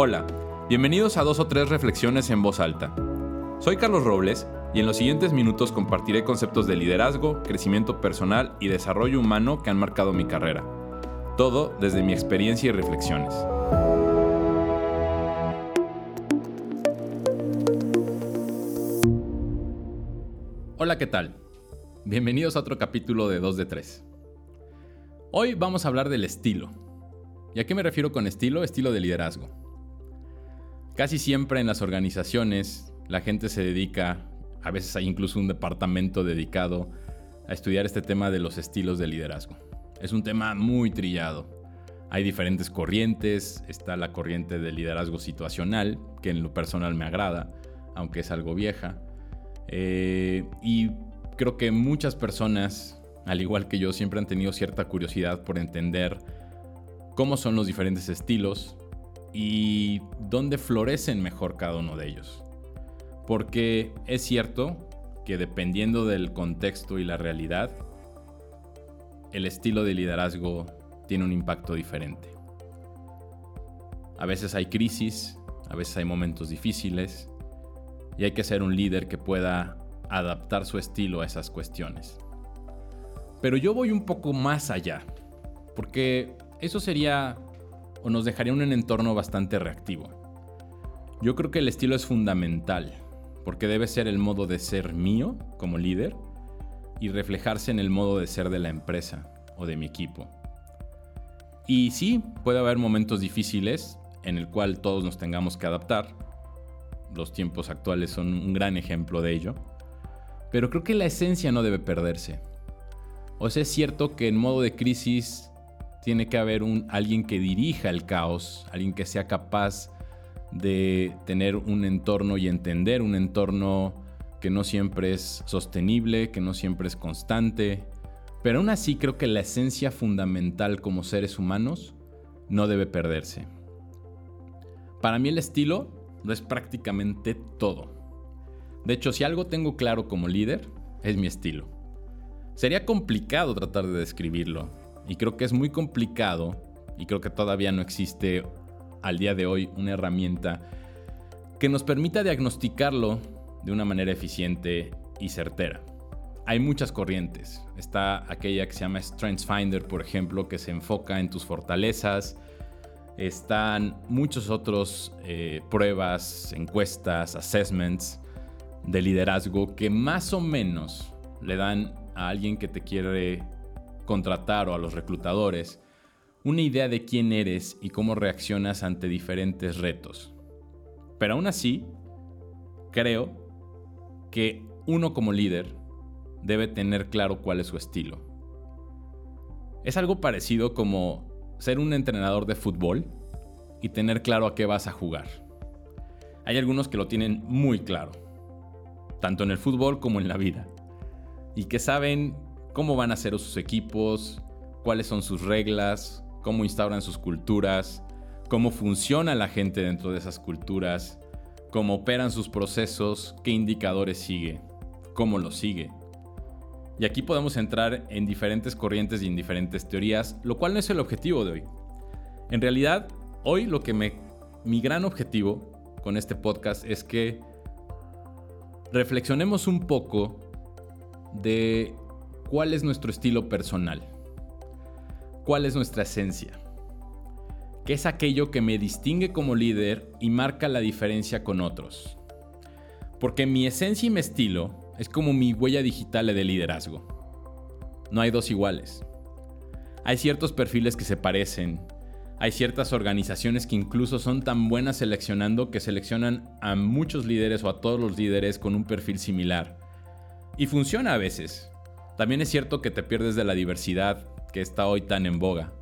Hola, bienvenidos a dos o tres reflexiones en voz alta. Soy Carlos Robles y en los siguientes minutos compartiré conceptos de liderazgo, crecimiento personal y desarrollo humano que han marcado mi carrera. Todo desde mi experiencia y reflexiones. Hola, ¿qué tal? Bienvenidos a otro capítulo de 2 de 3. Hoy vamos a hablar del estilo. ¿Y a qué me refiero con estilo? Estilo de liderazgo. Casi siempre en las organizaciones la gente se dedica, a veces hay incluso un departamento dedicado a estudiar este tema de los estilos de liderazgo. Es un tema muy trillado. Hay diferentes corrientes, está la corriente del liderazgo situacional, que en lo personal me agrada, aunque es algo vieja. Eh, y creo que muchas personas, al igual que yo, siempre han tenido cierta curiosidad por entender cómo son los diferentes estilos, y dónde florecen mejor cada uno de ellos. Porque es cierto que dependiendo del contexto y la realidad, el estilo de liderazgo tiene un impacto diferente. A veces hay crisis, a veces hay momentos difíciles y hay que ser un líder que pueda adaptar su estilo a esas cuestiones. Pero yo voy un poco más allá, porque eso sería o nos dejaría en un entorno bastante reactivo. Yo creo que el estilo es fundamental, porque debe ser el modo de ser mío como líder y reflejarse en el modo de ser de la empresa o de mi equipo. Y sí, puede haber momentos difíciles en el cual todos nos tengamos que adaptar. Los tiempos actuales son un gran ejemplo de ello. Pero creo que la esencia no debe perderse. O sea, es cierto que en modo de crisis tiene que haber alguien que dirija el caos, alguien que sea capaz de tener un entorno y entender un entorno que no siempre es sostenible, que no siempre es constante. Pero aún así creo que la esencia fundamental como seres humanos no debe perderse. Para mí el estilo lo es prácticamente todo. De hecho, si algo tengo claro como líder, es mi estilo. Sería complicado tratar de describirlo, y creo que es muy complicado y creo que todavía no existe al día de hoy una herramienta que nos permita diagnosticarlo de una manera eficiente y certera. Hay muchas corrientes. Está aquella que se llama StrengthsFinder, por ejemplo, que se enfoca en tus fortalezas. Están muchos otros eh, pruebas, encuestas, assessments de liderazgo que más o menos le dan a alguien que te quiere contratar o a los reclutadores una idea de quién eres y cómo reaccionas ante diferentes retos. Pero aún así, creo que uno como líder debe tener claro cuál es su estilo. Es algo parecido como ser un entrenador de fútbol y tener claro a qué vas a jugar. Hay algunos que lo tienen muy claro, tanto en el fútbol como en la vida, y que saben cómo van a ser sus equipos, cuáles son sus reglas, cómo instauran sus culturas, cómo funciona la gente dentro de esas culturas, cómo operan sus procesos, qué indicadores sigue, cómo los sigue. Y aquí podemos entrar en diferentes corrientes y en diferentes teorías, lo cual no es el objetivo de hoy. En realidad, hoy lo que me mi gran objetivo con este podcast es que reflexionemos un poco de cuál es nuestro estilo personal, cuál es nuestra esencia, qué es aquello que me distingue como líder y marca la diferencia con otros. Porque mi esencia y mi estilo es como mi huella digital de liderazgo. No hay dos iguales. Hay ciertos perfiles que se parecen, hay ciertas organizaciones que incluso son tan buenas seleccionando que seleccionan a muchos líderes o a todos los líderes con un perfil similar. Y funciona a veces. También es cierto que te pierdes de la diversidad que está hoy tan en boga.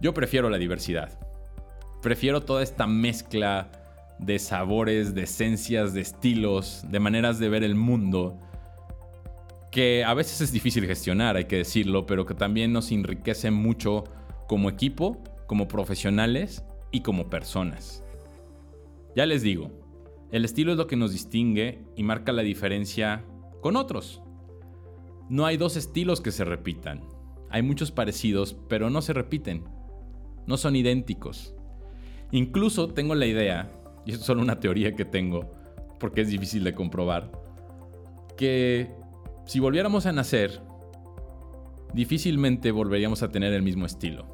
Yo prefiero la diversidad. Prefiero toda esta mezcla de sabores, de esencias, de estilos, de maneras de ver el mundo, que a veces es difícil gestionar, hay que decirlo, pero que también nos enriquece mucho como equipo, como profesionales y como personas. Ya les digo, el estilo es lo que nos distingue y marca la diferencia con otros. No hay dos estilos que se repitan. Hay muchos parecidos, pero no se repiten. No son idénticos. Incluso tengo la idea, y es solo una teoría que tengo, porque es difícil de comprobar, que si volviéramos a nacer, difícilmente volveríamos a tener el mismo estilo.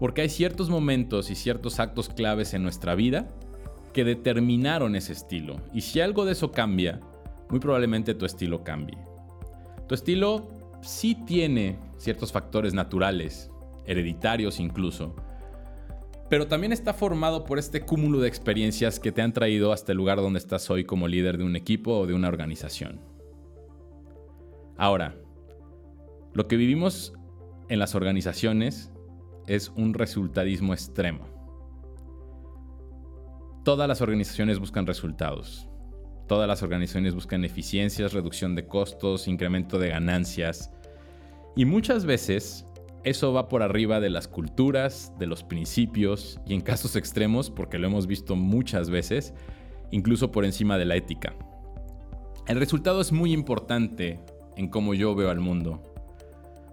Porque hay ciertos momentos y ciertos actos claves en nuestra vida que determinaron ese estilo. Y si algo de eso cambia, muy probablemente tu estilo cambie. Tu estilo sí tiene ciertos factores naturales, hereditarios incluso, pero también está formado por este cúmulo de experiencias que te han traído hasta el lugar donde estás hoy como líder de un equipo o de una organización. Ahora, lo que vivimos en las organizaciones es un resultadismo extremo. Todas las organizaciones buscan resultados. Todas las organizaciones buscan eficiencias, reducción de costos, incremento de ganancias. Y muchas veces eso va por arriba de las culturas, de los principios y en casos extremos, porque lo hemos visto muchas veces, incluso por encima de la ética. El resultado es muy importante en cómo yo veo al mundo,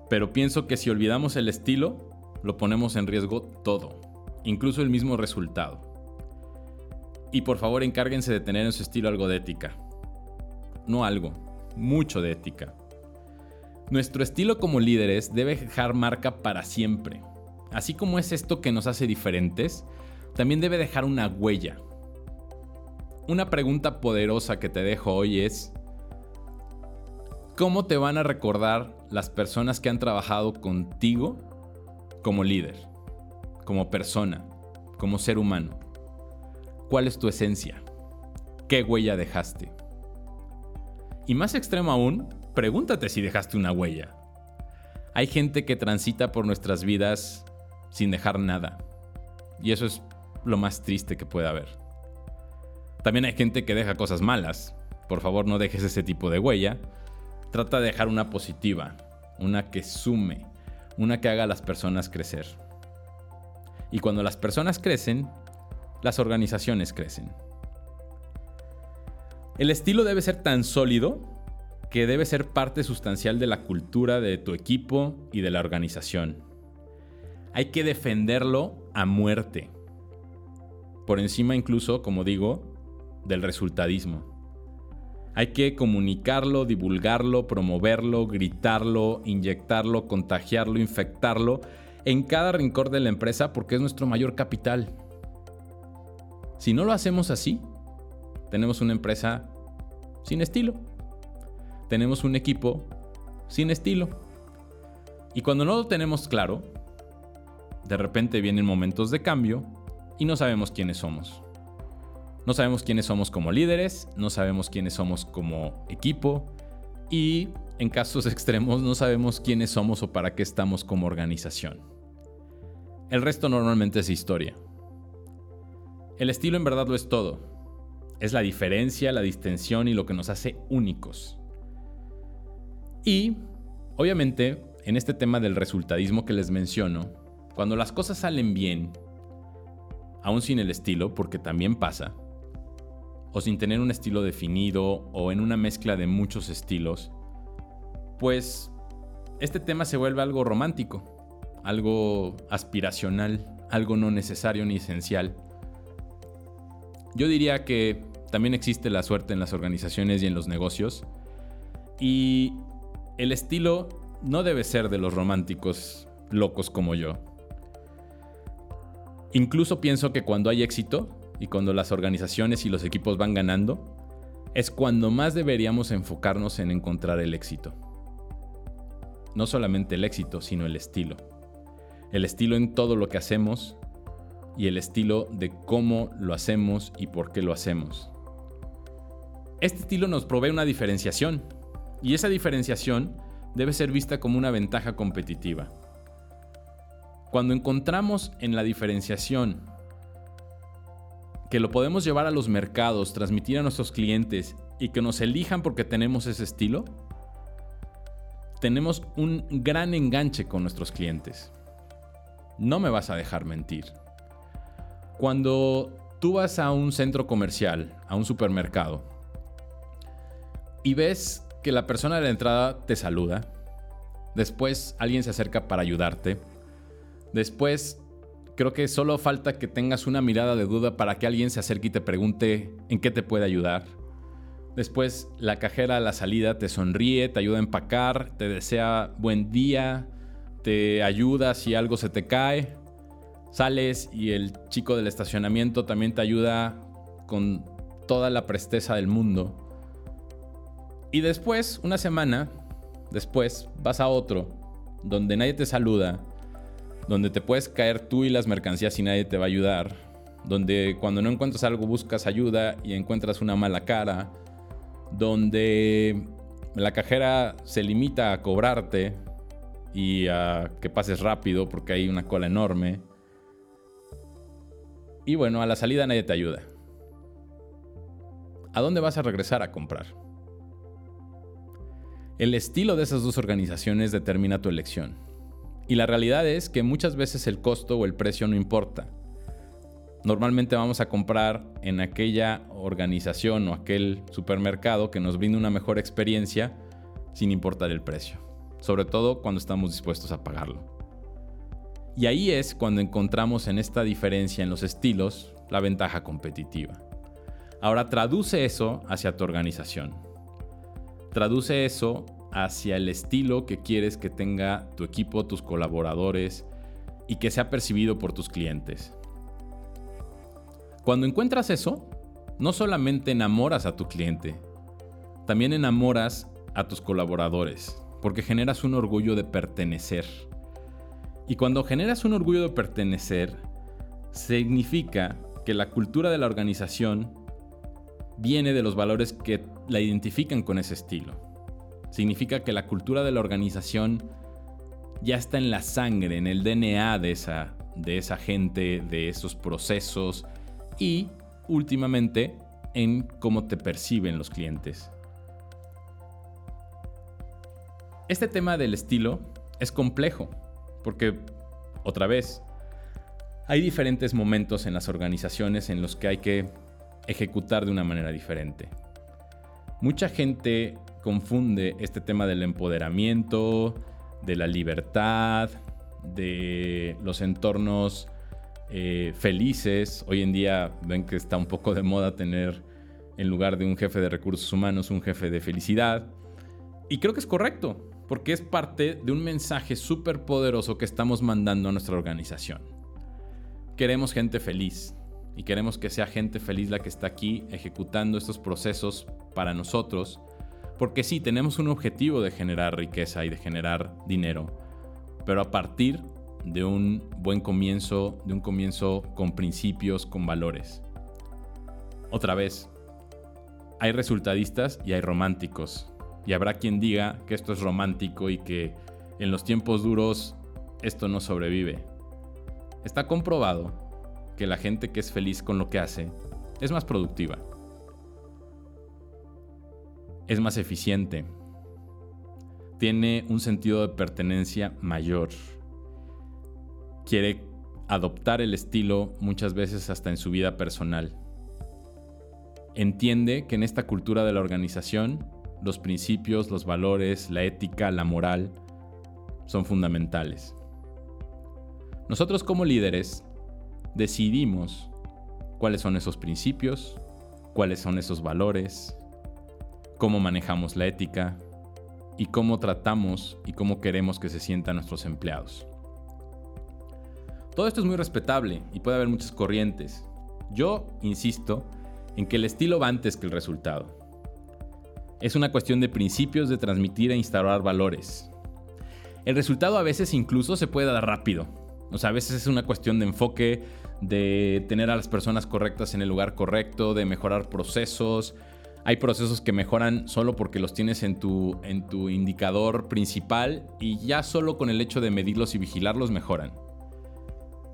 pero pienso que si olvidamos el estilo, lo ponemos en riesgo todo, incluso el mismo resultado. Y por favor encárguense de tener en su estilo algo de ética. No algo, mucho de ética. Nuestro estilo como líderes debe dejar marca para siempre. Así como es esto que nos hace diferentes, también debe dejar una huella. Una pregunta poderosa que te dejo hoy es, ¿cómo te van a recordar las personas que han trabajado contigo como líder, como persona, como ser humano? ¿Cuál es tu esencia? ¿Qué huella dejaste? Y más extremo aún, pregúntate si dejaste una huella. Hay gente que transita por nuestras vidas sin dejar nada. Y eso es lo más triste que puede haber. También hay gente que deja cosas malas. Por favor, no dejes ese tipo de huella. Trata de dejar una positiva, una que sume, una que haga a las personas crecer. Y cuando las personas crecen, las organizaciones crecen. El estilo debe ser tan sólido que debe ser parte sustancial de la cultura de tu equipo y de la organización. Hay que defenderlo a muerte. Por encima incluso, como digo, del resultadismo. Hay que comunicarlo, divulgarlo, promoverlo, gritarlo, inyectarlo, contagiarlo, infectarlo en cada rincón de la empresa porque es nuestro mayor capital. Si no lo hacemos así, tenemos una empresa sin estilo tenemos un equipo sin estilo. Y cuando no lo tenemos claro, de repente vienen momentos de cambio y no sabemos quiénes somos. No sabemos quiénes somos como líderes, no sabemos quiénes somos como equipo y en casos extremos no sabemos quiénes somos o para qué estamos como organización. El resto normalmente es historia. El estilo en verdad lo es todo. Es la diferencia, la distensión y lo que nos hace únicos. Y, obviamente, en este tema del resultadismo que les menciono, cuando las cosas salen bien, aún sin el estilo, porque también pasa, o sin tener un estilo definido o en una mezcla de muchos estilos, pues este tema se vuelve algo romántico, algo aspiracional, algo no necesario ni esencial. Yo diría que también existe la suerte en las organizaciones y en los negocios, y el estilo no debe ser de los románticos locos como yo. Incluso pienso que cuando hay éxito y cuando las organizaciones y los equipos van ganando, es cuando más deberíamos enfocarnos en encontrar el éxito. No solamente el éxito, sino el estilo. El estilo en todo lo que hacemos y el estilo de cómo lo hacemos y por qué lo hacemos. Este estilo nos provee una diferenciación y esa diferenciación debe ser vista como una ventaja competitiva. Cuando encontramos en la diferenciación que lo podemos llevar a los mercados, transmitir a nuestros clientes y que nos elijan porque tenemos ese estilo, tenemos un gran enganche con nuestros clientes. No me vas a dejar mentir. Cuando tú vas a un centro comercial, a un supermercado, y ves que la persona de la entrada te saluda, después alguien se acerca para ayudarte, después creo que solo falta que tengas una mirada de duda para que alguien se acerque y te pregunte en qué te puede ayudar. Después la cajera a la salida te sonríe, te ayuda a empacar, te desea buen día, te ayuda si algo se te cae. Sales y el chico del estacionamiento también te ayuda con toda la presteza del mundo. Y después, una semana después, vas a otro, donde nadie te saluda, donde te puedes caer tú y las mercancías y nadie te va a ayudar, donde cuando no encuentras algo buscas ayuda y encuentras una mala cara, donde la cajera se limita a cobrarte y a que pases rápido porque hay una cola enorme. Y bueno, a la salida nadie te ayuda. ¿A dónde vas a regresar a comprar? El estilo de esas dos organizaciones determina tu elección. Y la realidad es que muchas veces el costo o el precio no importa. Normalmente vamos a comprar en aquella organización o aquel supermercado que nos brinda una mejor experiencia sin importar el precio, sobre todo cuando estamos dispuestos a pagarlo. Y ahí es cuando encontramos en esta diferencia en los estilos la ventaja competitiva. Ahora traduce eso hacia tu organización. Traduce eso hacia el estilo que quieres que tenga tu equipo, tus colaboradores y que sea percibido por tus clientes. Cuando encuentras eso, no solamente enamoras a tu cliente, también enamoras a tus colaboradores, porque generas un orgullo de pertenecer. Y cuando generas un orgullo de pertenecer, significa que la cultura de la organización viene de los valores que la identifican con ese estilo. Significa que la cultura de la organización ya está en la sangre, en el DNA de esa, de esa gente, de esos procesos y últimamente en cómo te perciben los clientes. Este tema del estilo es complejo porque, otra vez, hay diferentes momentos en las organizaciones en los que hay que ejecutar de una manera diferente. Mucha gente confunde este tema del empoderamiento, de la libertad, de los entornos eh, felices. Hoy en día ven que está un poco de moda tener en lugar de un jefe de recursos humanos un jefe de felicidad. Y creo que es correcto, porque es parte de un mensaje súper poderoso que estamos mandando a nuestra organización. Queremos gente feliz, y queremos que sea gente feliz la que está aquí ejecutando estos procesos para nosotros, porque sí, tenemos un objetivo de generar riqueza y de generar dinero, pero a partir de un buen comienzo, de un comienzo con principios, con valores. Otra vez, hay resultadistas y hay románticos, y habrá quien diga que esto es romántico y que en los tiempos duros esto no sobrevive. Está comprobado que la gente que es feliz con lo que hace es más productiva, es más eficiente, tiene un sentido de pertenencia mayor, quiere adoptar el estilo muchas veces hasta en su vida personal. Entiende que en esta cultura de la organización los principios, los valores, la ética, la moral son fundamentales. Nosotros como líderes decidimos cuáles son esos principios, cuáles son esos valores, cómo manejamos la ética y cómo tratamos y cómo queremos que se sientan nuestros empleados. Todo esto es muy respetable y puede haber muchas corrientes. Yo insisto en que el estilo va antes que el resultado. Es una cuestión de principios de transmitir e instaurar valores. El resultado a veces incluso se puede dar rápido, o sea, a veces es una cuestión de enfoque, de tener a las personas correctas en el lugar correcto, de mejorar procesos. Hay procesos que mejoran solo porque los tienes en tu, en tu indicador principal y ya solo con el hecho de medirlos y vigilarlos mejoran.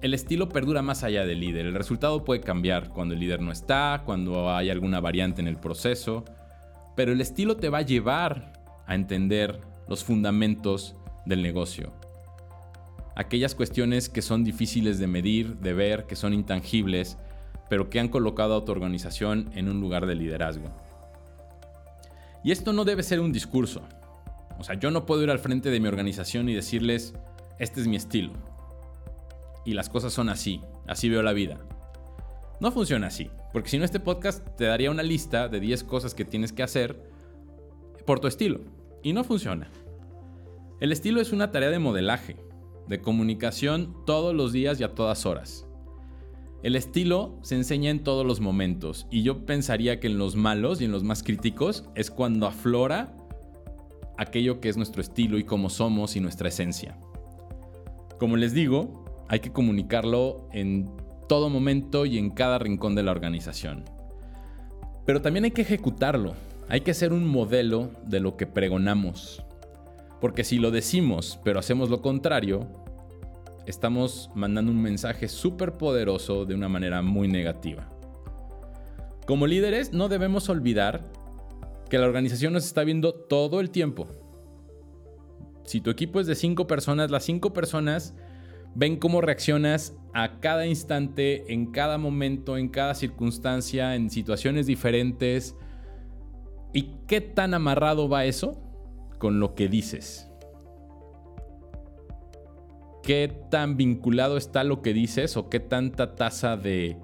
El estilo perdura más allá del líder. El resultado puede cambiar cuando el líder no está, cuando hay alguna variante en el proceso, pero el estilo te va a llevar a entender los fundamentos del negocio aquellas cuestiones que son difíciles de medir, de ver, que son intangibles, pero que han colocado a tu organización en un lugar de liderazgo. Y esto no debe ser un discurso. O sea, yo no puedo ir al frente de mi organización y decirles, este es mi estilo. y las cosas son así, así veo la vida. No funciona así, porque si no este podcast te daría una lista de 10 cosas que tienes que hacer por tu estilo, y no funciona. El estilo es una tarea de modelaje, de comunicación todos los días y a todas horas. El estilo se enseña en todos los momentos y yo pensaría que en los malos y en los más críticos es cuando aflora aquello que es nuestro estilo y cómo somos y nuestra esencia. Como les digo, hay que comunicarlo en todo momento y en cada rincón de la organización. Pero también hay que ejecutarlo, hay que ser un modelo de lo que pregonamos. Porque si lo decimos pero hacemos lo contrario, estamos mandando un mensaje súper poderoso de una manera muy negativa. Como líderes no debemos olvidar que la organización nos está viendo todo el tiempo. Si tu equipo es de cinco personas, las cinco personas ven cómo reaccionas a cada instante, en cada momento, en cada circunstancia, en situaciones diferentes. ¿Y qué tan amarrado va eso con lo que dices? ¿Qué tan vinculado está lo que dices o qué tanta tasa de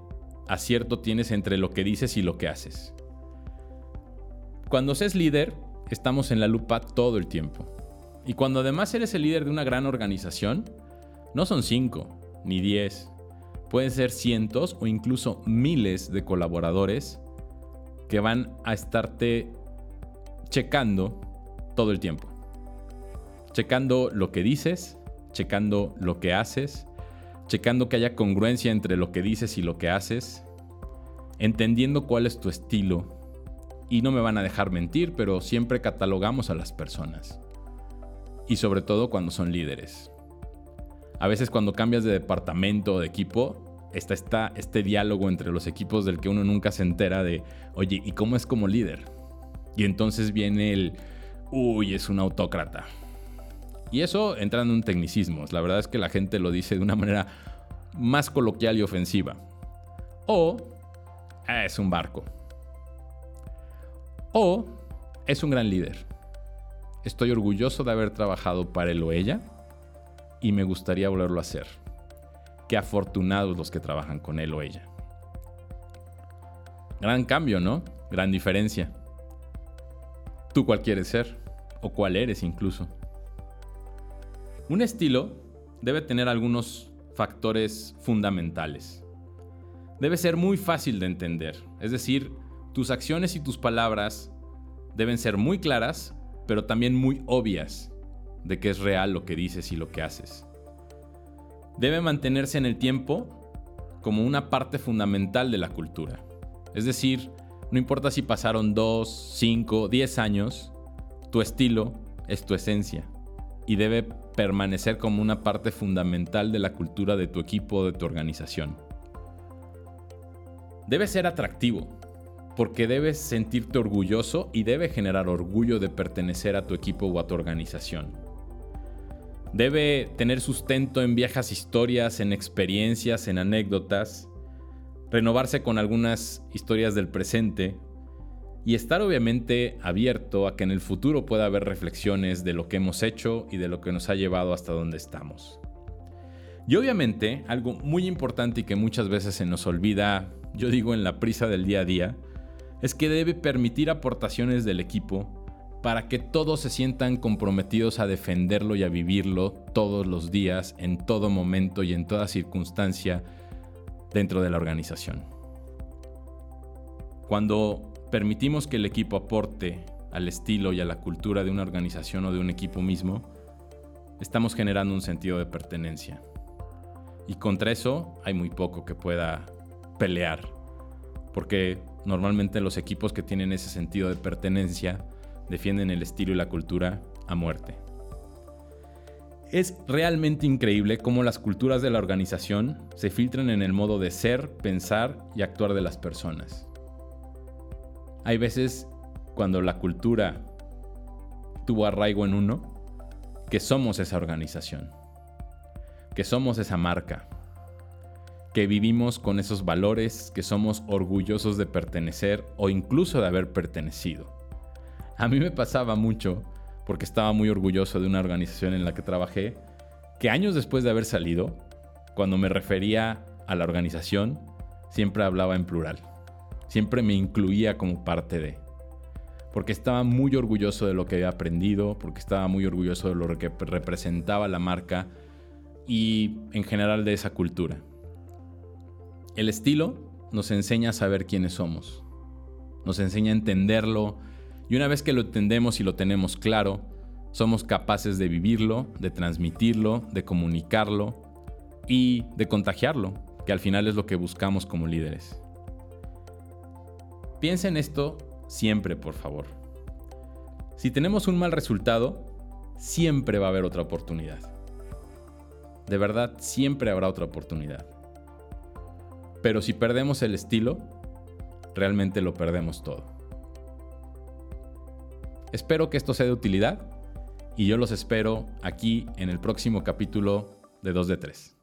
acierto tienes entre lo que dices y lo que haces? Cuando seas líder, estamos en la lupa todo el tiempo. Y cuando además eres el líder de una gran organización, no son 5 ni 10, pueden ser cientos o incluso miles de colaboradores que van a estarte checando todo el tiempo. Checando lo que dices, checando lo que haces, checando que haya congruencia entre lo que dices y lo que haces, entendiendo cuál es tu estilo y no me van a dejar mentir, pero siempre catalogamos a las personas. Y sobre todo cuando son líderes. A veces cuando cambias de departamento o de equipo, está, este diálogo entre los equipos del que uno nunca se entera de, oye, ¿y cómo es como líder? Y entonces viene el, uy, es un autócrata. Y eso entra en un tecnicismo. La verdad es que la gente lo dice de una manera más coloquial y ofensiva. O ah, es un barco. O es un gran líder. Estoy orgulloso de haber trabajado para él o ella y me gustaría volverlo a hacer. Qué afortunados los que trabajan con él o ella. Gran cambio, ¿no? Gran diferencia. ¿Tú cuál quieres ser? ¿O cuál eres incluso? Un estilo debe tener algunos factores fundamentales. Debe ser muy fácil de entender, es decir, tus acciones y tus palabras deben ser muy claras, pero también muy obvias de que es real lo que dices y lo que haces. Debe mantenerse en el tiempo como una parte fundamental de la cultura. Es decir, no importa si pasaron 2, 5, 10 años, tu estilo es tu esencia y debe permanecer como una parte fundamental de la cultura de tu equipo o de tu organización. Debe ser atractivo, porque debes sentirte orgulloso y debe generar orgullo de pertenecer a tu equipo o a tu organización. Debe tener sustento en viejas historias, en experiencias, en anécdotas, renovarse con algunas historias del presente y estar obviamente abierto a que en el futuro pueda haber reflexiones de lo que hemos hecho y de lo que nos ha llevado hasta donde estamos. Y obviamente, algo muy importante y que muchas veces se nos olvida, yo digo en la prisa del día a día, es que debe permitir aportaciones del equipo para que todos se sientan comprometidos a defenderlo y a vivirlo todos los días, en todo momento y en toda circunstancia dentro de la organización. Cuando permitimos que el equipo aporte al estilo y a la cultura de una organización o de un equipo mismo, estamos generando un sentido de pertenencia. Y contra eso hay muy poco que pueda pelear, porque Normalmente los equipos que tienen ese sentido de pertenencia defienden el estilo y la cultura a muerte. Es realmente increíble cómo las culturas de la organización se filtran en el modo de ser, pensar y actuar de las personas. Hay veces cuando la cultura tuvo arraigo en uno, que somos esa organización, que somos esa marca, que vivimos con esos valores, que somos orgullosos de pertenecer o incluso de haber pertenecido. A mí me pasaba mucho, porque estaba muy orgulloso de una organización en la que trabajé, que años después de haber salido, cuando me refería a la organización, siempre hablaba en plural. Siempre me incluía como parte de. Porque estaba muy orgulloso de lo que había aprendido, porque estaba muy orgulloso de lo que representaba la marca y en general de esa cultura. El estilo nos enseña a saber quiénes somos, nos enseña a entenderlo y una vez que lo entendemos y lo tenemos claro, somos capaces de vivirlo, de transmitirlo, de comunicarlo y de contagiarlo, que al final es lo que buscamos como líderes. Piensa en esto siempre, por favor. Si tenemos un mal resultado, siempre va a haber otra oportunidad. De verdad, siempre habrá otra oportunidad. Pero si perdemos el estilo, realmente lo perdemos todo. Espero que esto sea de utilidad y yo los espero aquí en el próximo capítulo de 2 de 3.